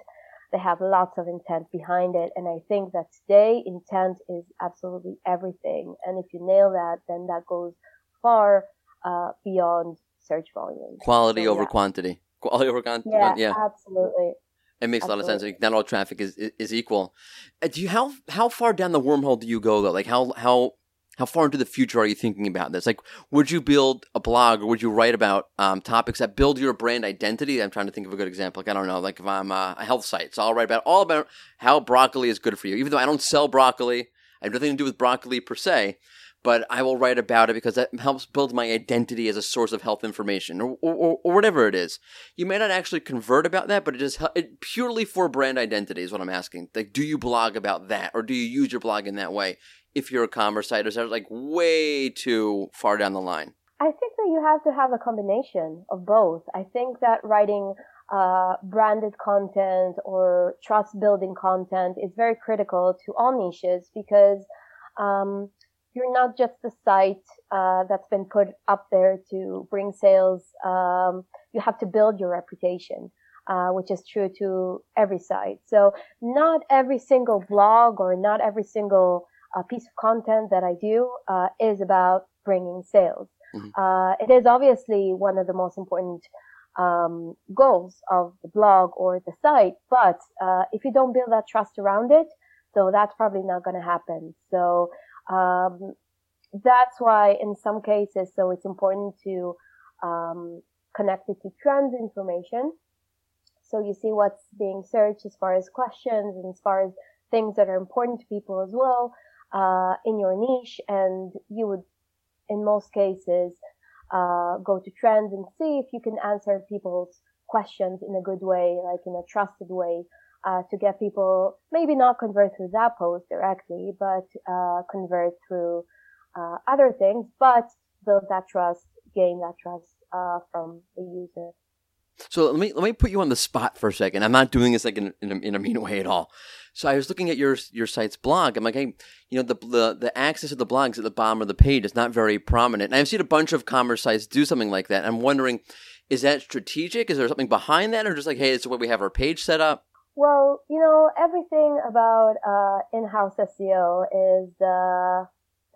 they have lots of intent behind it. And I think that today intent is absolutely everything. And if you nail that, then that goes far uh, beyond search volume. Quality so, over yeah. quantity. Quality over quantity. Yeah, yeah, absolutely. It makes Absolutely. a lot of sense. Not all traffic is, is, equal. Uh, do you how how far down the wormhole do you go though? Like how how how far into the future are you thinking about this? Like, would you build a blog or would you write about um, topics that build your brand identity? I'm trying to think of a good example. Like, I don't know, like if I'm a, a health site, so I'll write about all about how broccoli is good for you. Even though I don't sell broccoli, I have nothing to do with broccoli per se but I will write about it because that helps build my identity as a source of health information or, or, or whatever it is. You may not actually convert about that, but it is it, purely for brand identity is what I'm asking. Like, do you blog about that or do you use your blog in that way if you're a commerce site or is that like way too far down the line? I think that you have to have a combination of both. I think that writing uh, branded content or trust building content is very critical to all niches because um, you're not just a site uh, that's been put up there to bring sales. Um, you have to build your reputation, uh, which is true to every site. So not every single blog or not every single uh, piece of content that I do uh, is about bringing sales. Mm-hmm. Uh, it is obviously one of the most important um, goals of the blog or the site, but uh, if you don't build that trust around it, So that's probably not going to happen. So, um, that's why in some cases, so it's important to, um, connect it to trends information. So you see what's being searched as far as questions and as far as things that are important to people as well, uh, in your niche. And you would, in most cases, uh, go to trends and see if you can answer people's questions in a good way, like in a trusted way, uh, to get people maybe not convert through that post directly, but uh, convert through uh, other things, but build that trust, gain that trust uh, from the user. So let me let me put you on the spot for a second. I'm not doing this like in, in, a, in a mean way at all. So I was looking at your your site's blog. I'm like, hey, you know, the the the access to the blogs at the bottom of the page is not very prominent. And I've seen a bunch of commerce sites do something like that. I'm wondering, is that strategic? Is there something behind that, or just like, hey, it's the way we have our page set up? Well, you know, everything about uh, in-house SEO is uh,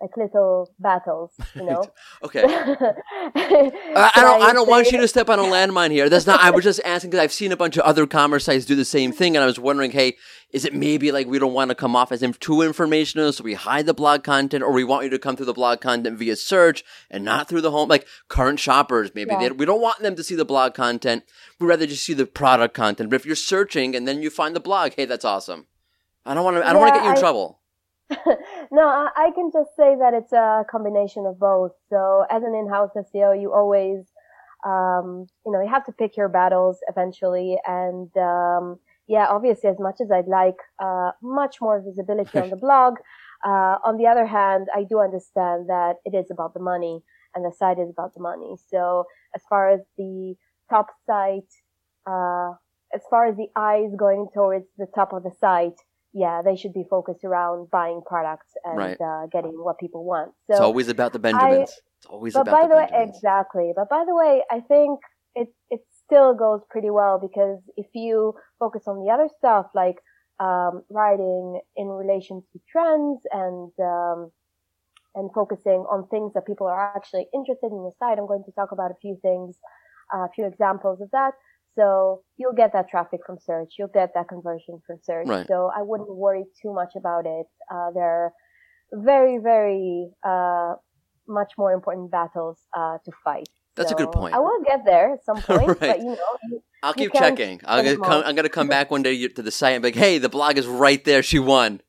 like little battles, you know. okay. I, I, don't. I don't want you to step on a landmine here. That's not. I was just asking because I've seen a bunch of other commerce sites do the same thing, and I was wondering, hey, is it maybe like we don't want to come off as too informational, so we hide the blog content, or we want you to come through the blog content via search and not through the home? Like current shoppers, maybe yeah. they, we don't want them to see the blog content. We'd rather just see the product content. But if you're searching and then you find the blog, hey, that's awesome. I don't want to. I don't yeah, want to get you in I, trouble. no, I, I, can just say that it's a combination of both. So as an in-house SEO, you always, um, you know, you have to pick your battles eventually. And, um, yeah, obviously, as much as I'd like, uh, much more visibility on the blog, uh, on the other hand, I do understand that it is about the money and the site is about the money. So as far as the top site, uh, as far as the eyes going towards the top of the site, yeah, they should be focused around buying products and right. uh, getting what people want. So it's always about the Benjamins. I, it's always about. but about by the, way, exactly. But by the way, I think it it still goes pretty well because if you focus on the other stuff like um, writing in relation to trends and um, and focusing on things that people are actually interested in the site, I'm going to talk about a few things, uh, a few examples of that. So you'll get that traffic from search. You'll get that conversion from search. Right. So I wouldn't worry too much about it. Uh, they're very, very, uh, much more important battles, uh, to fight. That's so a good point. I will get there at some point, right. but you know, you, I'll keep checking. I'm gonna come. I'm gonna come back one day to the site and be like, "Hey, the blog is right there. She won.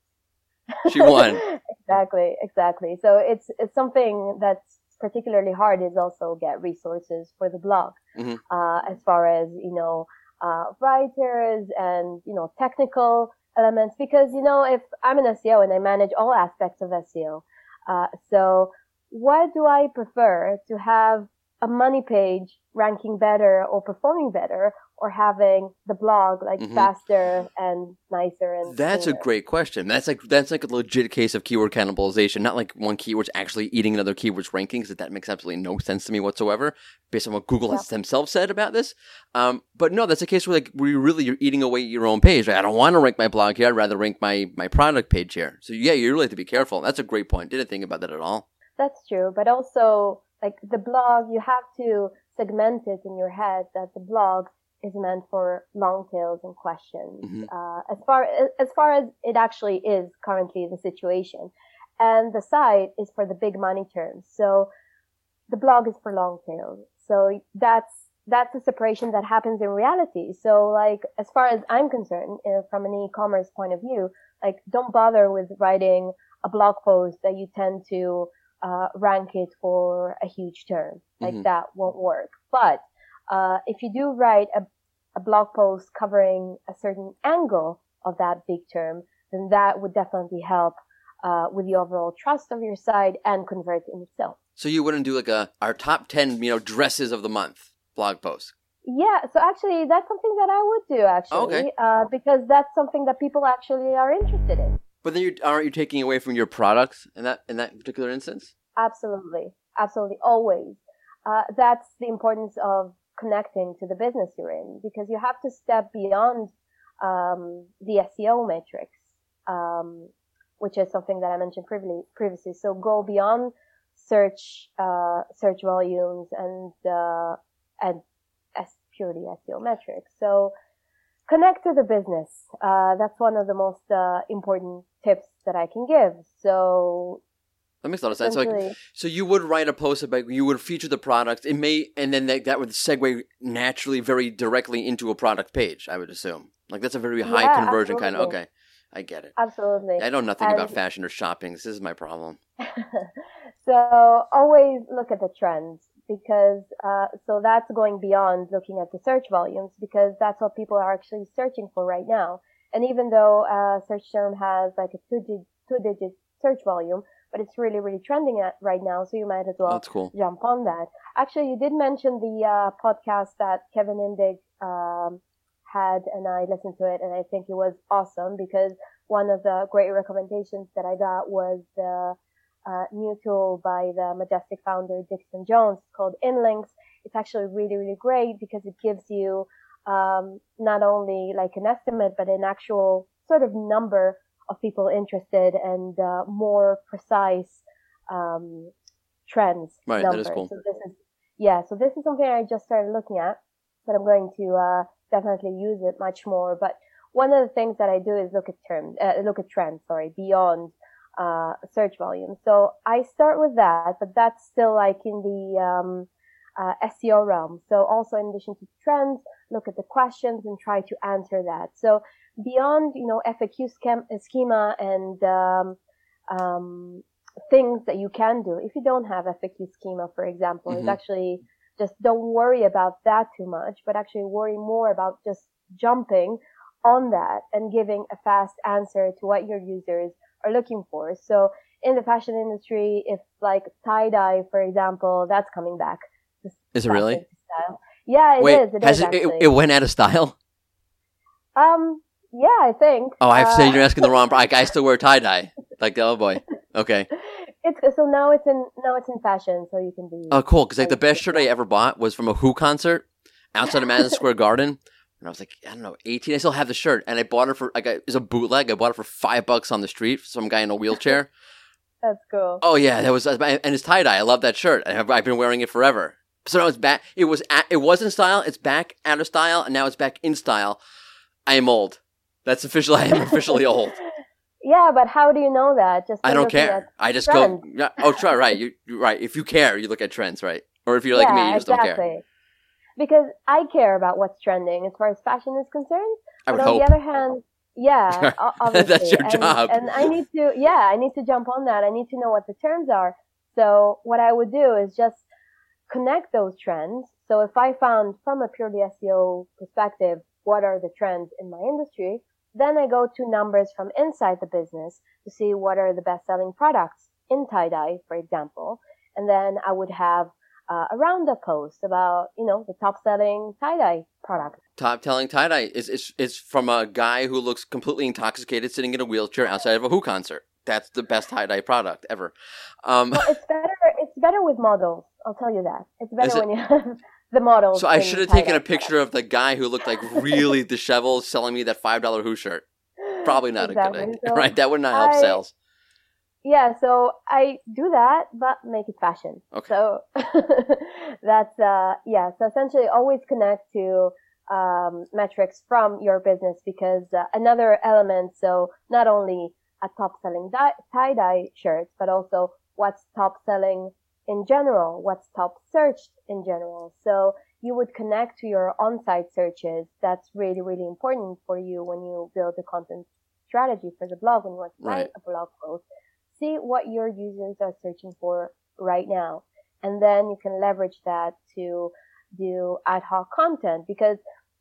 She won." exactly, exactly. So it's it's something that's particularly hard is also get resources for the blog, mm-hmm. uh, as far as, you know, uh, writers and, you know, technical elements. Because, you know, if I'm an SEO and I manage all aspects of SEO, uh, so what do I prefer to have a money page ranking better or performing better or having the blog like mm-hmm. faster and nicer and that's a great question. That's like that's like a legit case of keyword cannibalization. Not like one keyword's actually eating another keyword's rankings that that makes absolutely no sense to me whatsoever based on what google has themselves said about this. Um, but no that's a case where like where you really you're eating away your own page. Right? i don't want to rank my blog here. I'd rather rank my my product page here. So yeah you really have to be careful. That's a great point. Didn't think about that at all. That's true. But also like the blog you have to segment it in your head that the blog is meant for long tails and questions. Mm-hmm. Uh, as far as far as it actually is currently the situation, and the site is for the big money terms. So the blog is for long tails. So that's that's a separation that happens in reality. So like as far as I'm concerned, uh, from an e-commerce point of view, like don't bother with writing a blog post that you tend to uh, rank it for a huge term. Like mm-hmm. that won't work. But uh, if you do write a, a blog post covering a certain angle of that big term, then that would definitely help uh, with the overall trust of your site and convert in itself. So you wouldn't do like a our top ten, you know, dresses of the month blog post. Yeah, so actually, that's something that I would do actually, okay. uh, because that's something that people actually are interested in. But then you aren't you taking away from your products in that in that particular instance? Absolutely, absolutely, always. Uh, that's the importance of connecting to the business you're in because you have to step beyond um, the SEO metrics, um, which is something that I mentioned previously. So go beyond search uh, search volumes and uh, and as purely SEO metrics. So connect to the business. Uh, that's one of the most uh, important tips that I can give. So that makes a lot of sense. So, like, so you would write a post about you would feature the product. It may, and then that, that would segue naturally, very directly into a product page. I would assume. Like that's a very high yeah, conversion absolutely. kind of. Okay, I get it. Absolutely. I know nothing and, about fashion or shopping. This is my problem. so always look at the trends because uh, so that's going beyond looking at the search volumes because that's what people are actually searching for right now. And even though a search term has like a two digit, two digit search volume, but it's really, really trending at right now. So you might as well cool. jump on that. Actually, you did mention the uh, podcast that Kevin Indig um, had, and I listened to it, and I think it was awesome because one of the great recommendations that I got was the uh, new tool by the Majestic founder Dixon Jones It's called InLinks. It's actually really, really great because it gives you um, not only like an estimate, but an actual sort of number of people interested and uh, more precise um, trends. Right, numbers. that is cool. So this is yeah. So this is something I just started looking at, but I'm going to uh, definitely use it much more. But one of the things that I do is look at terms, uh, look at trends. Sorry, beyond uh, search volume. So I start with that, but that's still like in the um, uh, SEO realm. So also in addition to trends, look at the questions and try to answer that. So beyond, you know, FAQ schema and um, um, things that you can do, if you don't have FAQ schema, for example, mm-hmm. is actually just don't worry about that too much, but actually worry more about just jumping on that and giving a fast answer to what your users are looking for. So in the fashion industry, if like tie dye, for example, that's coming back. Is it really? Style. Yeah, it Wait, is. It has is, it, it, went out of style. Um, yeah, I think. Oh, I have to say you're uh, asking the wrong. Like, I still wear tie dye. Like, the oh boy. Okay. It's so now it's in now it's in fashion, so you can be. Oh, cool! Because like the best shirt I ever bought was from a Who concert outside of Madison Square Garden. And I was like, I don't know, 18. I still have the shirt. And I bought it for, like, it's a bootleg. I bought it for five bucks on the street for some guy in a wheelchair. That's cool. Oh, yeah. That was, and it's tie dye. I love that shirt. I've, I've been wearing it forever. So now it's back. It was at, it was in style. It's back out of style, and now it's back in style. I am old. That's official. I am officially old. Yeah, but how do you know that? Just I don't care. I just trends. go. Oh, try right. You right. If you care, you look at trends, right? Or if you're like yeah, me, you just exactly. don't care. Because I care about what's trending as far as fashion is concerned. I would but on hope. the other hand, yeah, obviously. that's your and, job. And I need to, yeah, I need to jump on that. I need to know what the terms are. So what I would do is just connect those trends. So if I found from a purely SEO perspective, what are the trends in my industry, then I go to numbers from inside the business to see what are the best selling products in tie-dye, for example. And then I would have uh, a roundup post about, you know, the top selling tie-dye product. Top selling tie-dye is, is, is from a guy who looks completely intoxicated sitting in a wheelchair outside of a Who concert. That's the best tie-dye product ever. Um, well, it's better. It's better with models. I'll tell you that. It's better when you have the models. So I should have taken a picture of the guy who looked like really disheveled selling me that five dollar Who shirt. Probably not exactly. a good idea, so right? That would not help I, sales. Yeah, so I do that, but make it fashion. Okay. So that's uh, yeah. So essentially, always connect to um, metrics from your business because uh, another element. So not only a top selling tie dye shirts, but also what's top selling in general, what's top searched in general. So you would connect to your on-site searches. That's really, really important for you when you build a content strategy for the blog, when you want to write right. a blog post. See what your users are searching for right now. And then you can leverage that to do ad hoc content because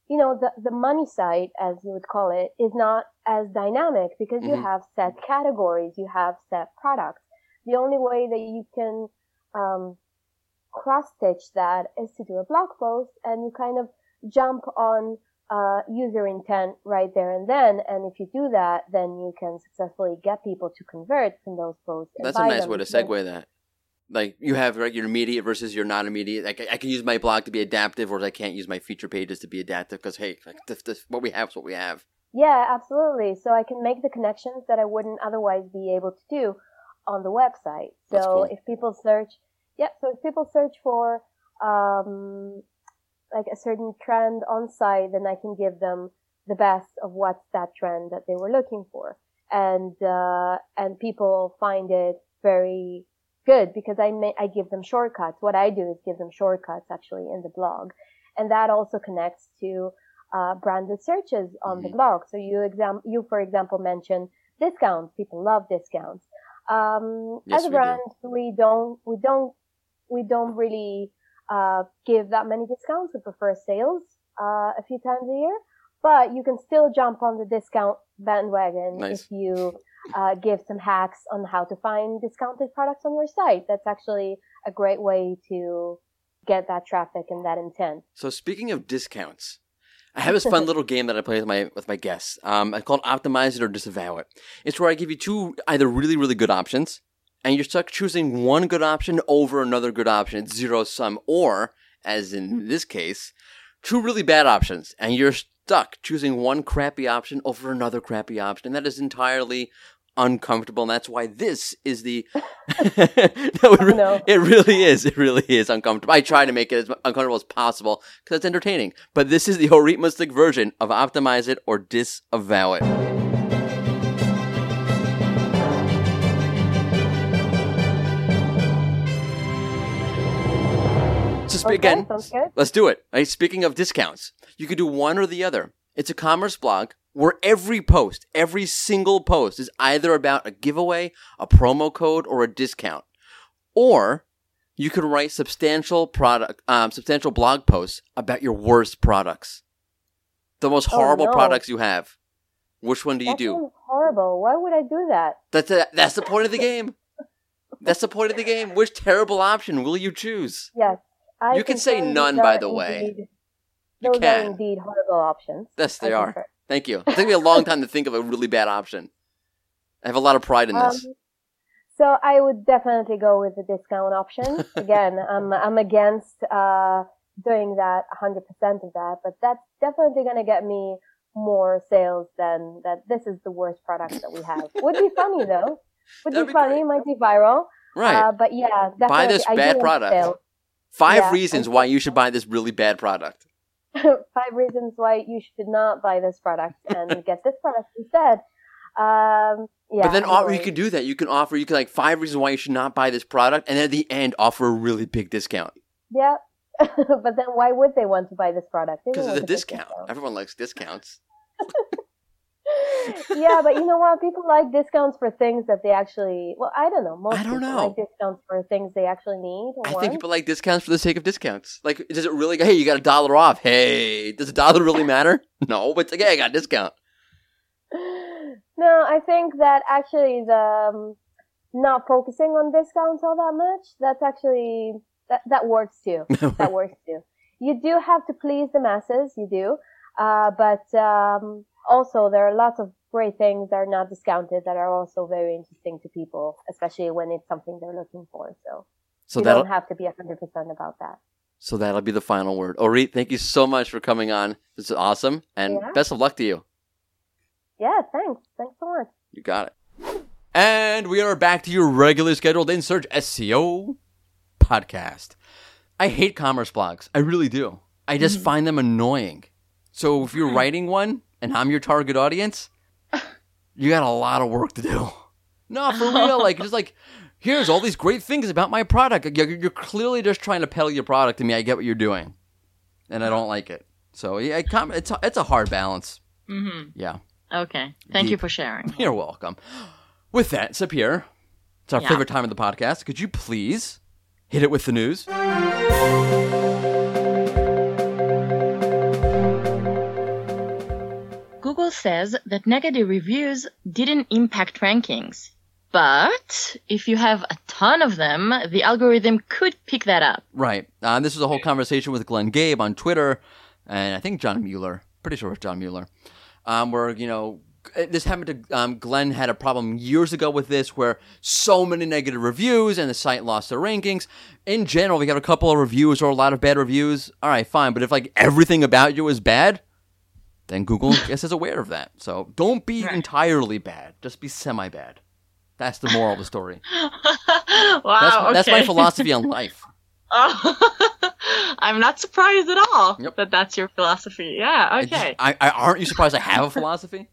you know, the, the money side, as you would call it, is not as dynamic because mm-hmm. you have set categories, you have set products. The only way that you can um, cross stitch that is to do a blog post and you kind of jump on uh, user intent right there and then. And if you do that, then you can successfully get people to convert from those posts. That's a nice way to segue that like you have right your immediate versus your non immediate. Like I, can use my blog to be adaptive, or I can't use my feature pages to be adaptive because hey, like this, this, what we have is what we have. Yeah, absolutely. So I can make the connections that I wouldn't otherwise be able to do on the website. So cool. if people search, yeah, so if people search for um, like a certain trend on site, then I can give them the best of what's that trend that they were looking for. and uh, and people find it very good because I may, I give them shortcuts. What I do is give them shortcuts actually in the blog, and that also connects to uh, branded searches on mm-hmm. the blog. So you exam you for example mention discounts. People love discounts. Um, yes, as a brand, we, do. we don't we don't we don't really uh, give that many discounts. We prefer sales uh, a few times a year, but you can still jump on the discount bandwagon nice. if you uh, give some hacks on how to find discounted products on your site. That's actually a great way to get that traffic and that intent. So speaking of discounts, I have this fun little game that I play with my with my guests. Um, I call it Optimize It or Disavow It. It's where I give you two either really really good options, and you're stuck choosing one good option over another good option. It's zero sum, or as in this case, two really bad options, and you're stuck choosing one crappy option over another crappy option. And that is entirely uncomfortable. And that's why this is the. no, it, re- no. it really is. It really is uncomfortable. I try to make it as uncomfortable as possible because it's entertaining. But this is the Orit Mutznik version of Optimize It or Disavow It. So okay, again, let's do it. Right? Speaking of discounts, you could do one or the other. It's a commerce blog where every post, every single post is either about a giveaway, a promo code, or a discount. Or you could write substantial product, um, substantial blog posts about your worst products, the most oh, horrible oh, no. products you have. Which one do you that do? Horrible. Why would I do that? That's a, that's the point of the game. That's the point of the game. Which terrible option will you choose? Yes. I you can say none, by the way. Indeed, you those can. are indeed horrible options. Yes, they I are. Prefer. Thank you. It took me a long time to think of a really bad option. I have a lot of pride in this. Um, so I would definitely go with the discount option. Again, I'm I'm against uh, doing that 100% of that, but that's definitely going to get me more sales than that. This is the worst product that we have. Would be funny though. Would be, be, funny. Might be viral. Right. Uh, but yeah, definitely. Buy this bad product. Five yeah, reasons why you should buy this really bad product. Five reasons why you should not buy this product and get this product instead. Um, yeah, but then anyway. you can do that. You can offer you can like five reasons why you should not buy this product, and then at the end offer a really big discount. Yeah, but then why would they want to buy this product? Because it's a discount. discount. Everyone likes discounts yeah, but you know what? People like discounts for things that they actually. Well, I don't know. Most I don't know. like discounts for things they actually need. I want. think people like discounts for the sake of discounts. Like, does it really? Hey, you got a dollar off. Hey, does a dollar really matter? no, but it's like, hey, I got a discount. No, I think that actually the um, not focusing on discounts all that much. That's actually that that works too. that works too. You do have to please the masses. You do. Uh, but um, also there are lots of great things that are not discounted that are also very interesting to people, especially when it's something they're looking for. So, so you don't have to be 100% about that. So that'll be the final word. Orit, thank you so much for coming on. This is awesome. And yeah. best of luck to you. Yeah, thanks. Thanks so much. You got it. And we are back to your regularly scheduled In Search SEO podcast. I hate commerce blogs. I really do. I just mm-hmm. find them annoying. So if you're writing one, and I'm your target audience, you got a lot of work to do. No, for real. Like, just like, here's all these great things about my product. You're, you're clearly just trying to peddle your product to me. I get what you're doing, and I don't like it. So yeah, it's a, it's a hard balance. Mm-hmm. Yeah. Okay. Thank Deep. you for sharing. You're welcome. With that, Sapir, it's our yeah. favorite time of the podcast. Could you please hit it with the news? Says that negative reviews didn't impact rankings. But if you have a ton of them, the algorithm could pick that up. Right. Uh, this was a whole conversation with Glenn Gabe on Twitter, and I think John Mueller. Pretty sure it's John Mueller. Um, where, you know, this happened to um, Glenn had a problem years ago with this where so many negative reviews and the site lost their rankings. In general, we got a couple of reviews or a lot of bad reviews. All right, fine. But if like everything about you is bad, then Google guess is aware of that. So don't be right. entirely bad, just be semi bad. That's the moral of the story. wow, that's, okay. that's my philosophy on life. Oh, I'm not surprised at all yep. that that's your philosophy. Yeah, okay. I, I, aren't you surprised I have a philosophy?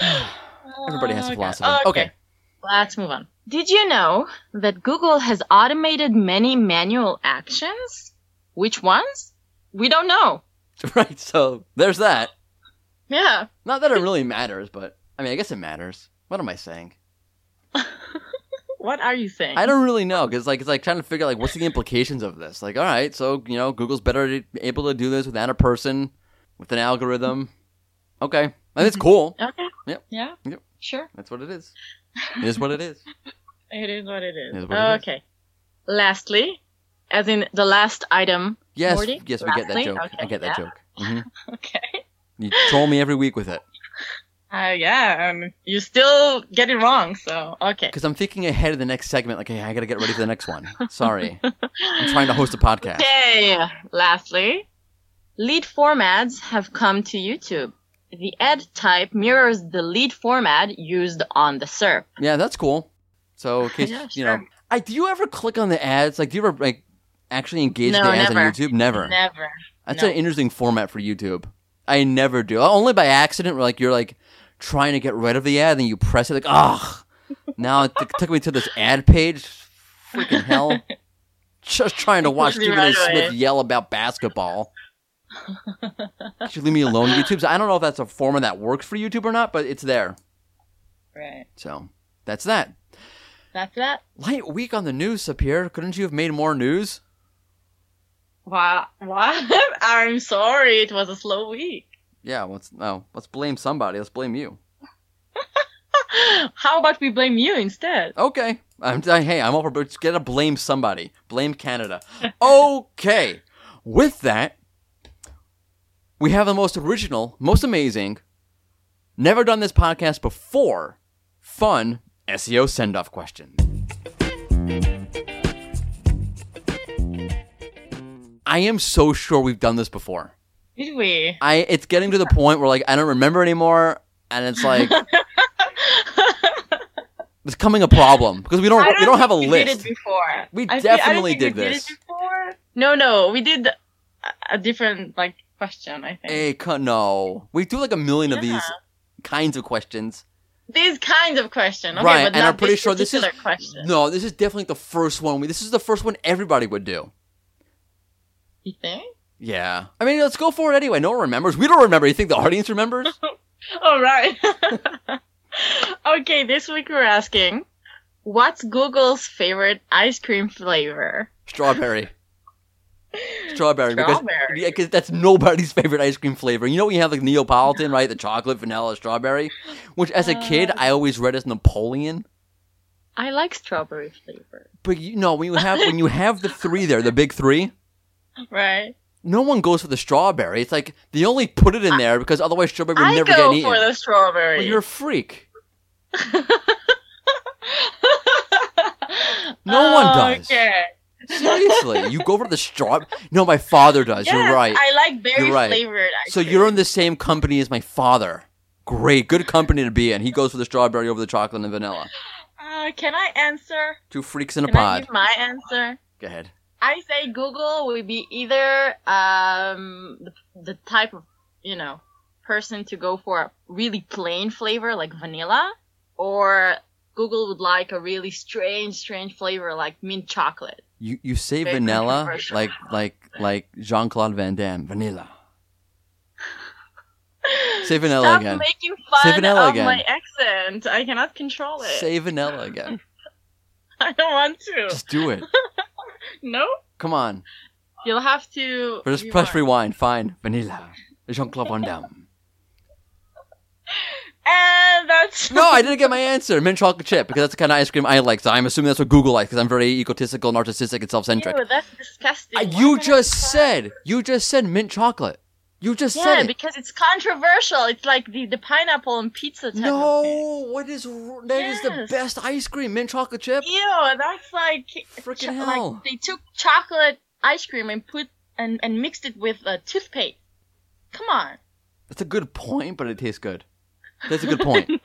Everybody has Okay. philosophy. Okay. Okay. Let's move on. Did you know that Google has automated many manual actions? Which ones? We don't know. Right. So there's that. Yeah. Not that it really matters, but I mean, I guess it matters. What am I saying? What are you saying? I don't really know because like it's like trying to figure out like what's the implications of this. Like, all right, so you know, Google's better able to do this without a person, with an algorithm. Okay, and it's mm-hmm. cool. Okay. Yep. Yeah. Yep. Sure. That's what it is. It is what it is. It is what it is. It is what it is. okay. Lastly, as in the last item. Yes, Mordy? yes, we get that joke. I get that yeah. joke. hmm Okay. You troll me every week with it Uh, yeah, and you still get it wrong. So okay. because I'm thinking ahead of the next segment. Like, hey, I got to get ready for the next one. Sorry, I'm trying to host a podcast. Okay. Lastly, lead formats have come to YouTube. The ad type mirrors the lead format used on the SERP. Yeah, that's cool. So, in case Yeah, you know. I do you ever click on the ads? Like, do you ever like actually engage No, the ads on. YouTube? Never. Never. That's No. an interesting format for YouTube. I never do. Only by accident. Like you're like trying to get rid of the ad, and you press it like, ugh. Now it t- took me to this ad page. Freaking hell! Just trying to watch Stephen A. right Smith yell about basketball. Could you leave me alone, YouTube? So I don't know if that's a format that works for YouTube or not, but it's there. Right. So that's that. That's that. Light week on the news, Sapir. Couldn't you have made more news? Wow. What? I'm sorry. It was a slow week. Yeah. Let's no. Let's blame somebody. Let's blame you. How about we blame you instead? Okay. I'm I- hey, I'm over but just gotta blame somebody. Blame Canada. Okay. With that, we have the most original, most amazing, never done this podcast before, fun SEO send off question. I am so sure we've done this before. Did we? I it's getting to the point where like I don't remember anymore and it's like it's becoming a problem because we don't, I we don't have a we list. Did it before. We I don't definitely think did we this. Did it before. No, no, we did a, a different like question. I think Hey, co- no. We do like a million of these kinds of questions. these kinds of question. Okay, Right, but and I'm pretty sure this is- question. No, this is definitely the first one. We, this is the first one everybody would do. You think? Yeah. I mean, let's go for it anyway. No one remembers. We don't remember. You think the audience remembers? All right. okay, this week we're asking, what's Google's favorite ice cream flavor? Strawberry. Strawberry. Because, yeah, because that's nobody's favorite ice cream flavor. You know when you have like Neapolitan, right? The chocolate, vanilla, strawberry? Which as a kid, Uh. I always read as Napoleon. I like strawberry flavor. But you know, when you have when you have the three there, the big three, Right. no one goes for the strawberry. It's like they only put it in there because otherwise strawberry would I never get eaten. I go for the strawberry. Well, you're a freak. No one does. Okay. Seriously, you go for the straw. No, my father does. Yes, You're right. I like berry You're right. flavored ice So cream. you're in the same company as my father. Great, good company to be in. He goes for the strawberry over the chocolate and vanilla. Uh, can I answer? Two freaks in a Can I pod. my answer? Go ahead. I say Google would be either um the, the type of you know person to go for a really plain flavor like vanilla, or Google would like a really strange, strange flavor like mint chocolate. You you say Very vanilla like like like Jean Claude Van Damme. Vanilla. Say vanilla Stop again. making Say fun vanilla of again. my accent. I cannot control it. Say vanilla again. I don't want to. Just do it. No, Come on. you'll have to. Or just press rewind. rewind. Fine. Vanilla. Jean Claude Van Damme. And that's No, I didn't get my answer. Mint chocolate chip because that's the kind of ice cream I like. So I'm assuming that's what Google likes because I'm very egotistical, narcissistic, and self-centric. Ew, that's disgusting. Why you just said you just said mint chocolate. You just Yeah, said it. because it's controversial. It's like the, the pineapple and pizza type. No, what is that is the best ice cream, mint chocolate chip. Ew, that's like Frickin' cho- hell. Like they took chocolate ice cream and put and, and mixed it with uh, toothpaste. Come on. That's a good point, but it tastes good. That's a good point.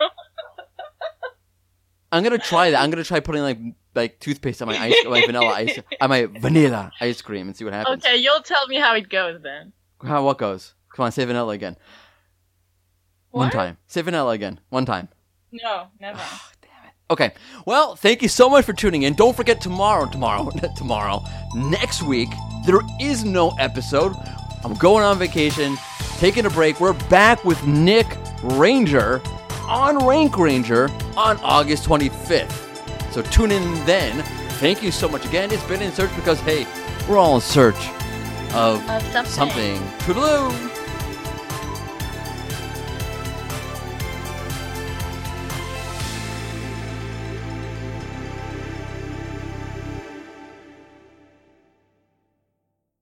I'm gonna try that. I'm gonna try putting like like toothpaste on my ice, my vanilla ice, on my vanilla ice cream, and see what happens. Okay, you'll tell me how it goes then. How what goes? Come on, say vanilla again. One time. Say vanilla again. One time. No, never. Oh, damn it. Okay. Well, thank you so much for tuning in. Don't forget tomorrow, tomorrow, tomorrow, next week, there is no episode. I'm going on vacation, taking a break. We're back with Nick Ranger on Rank Ranger on August 25th. So tune in then. Thank you so much again. It's been in search because, hey, we're all in search of Of something. something. Toodaloo!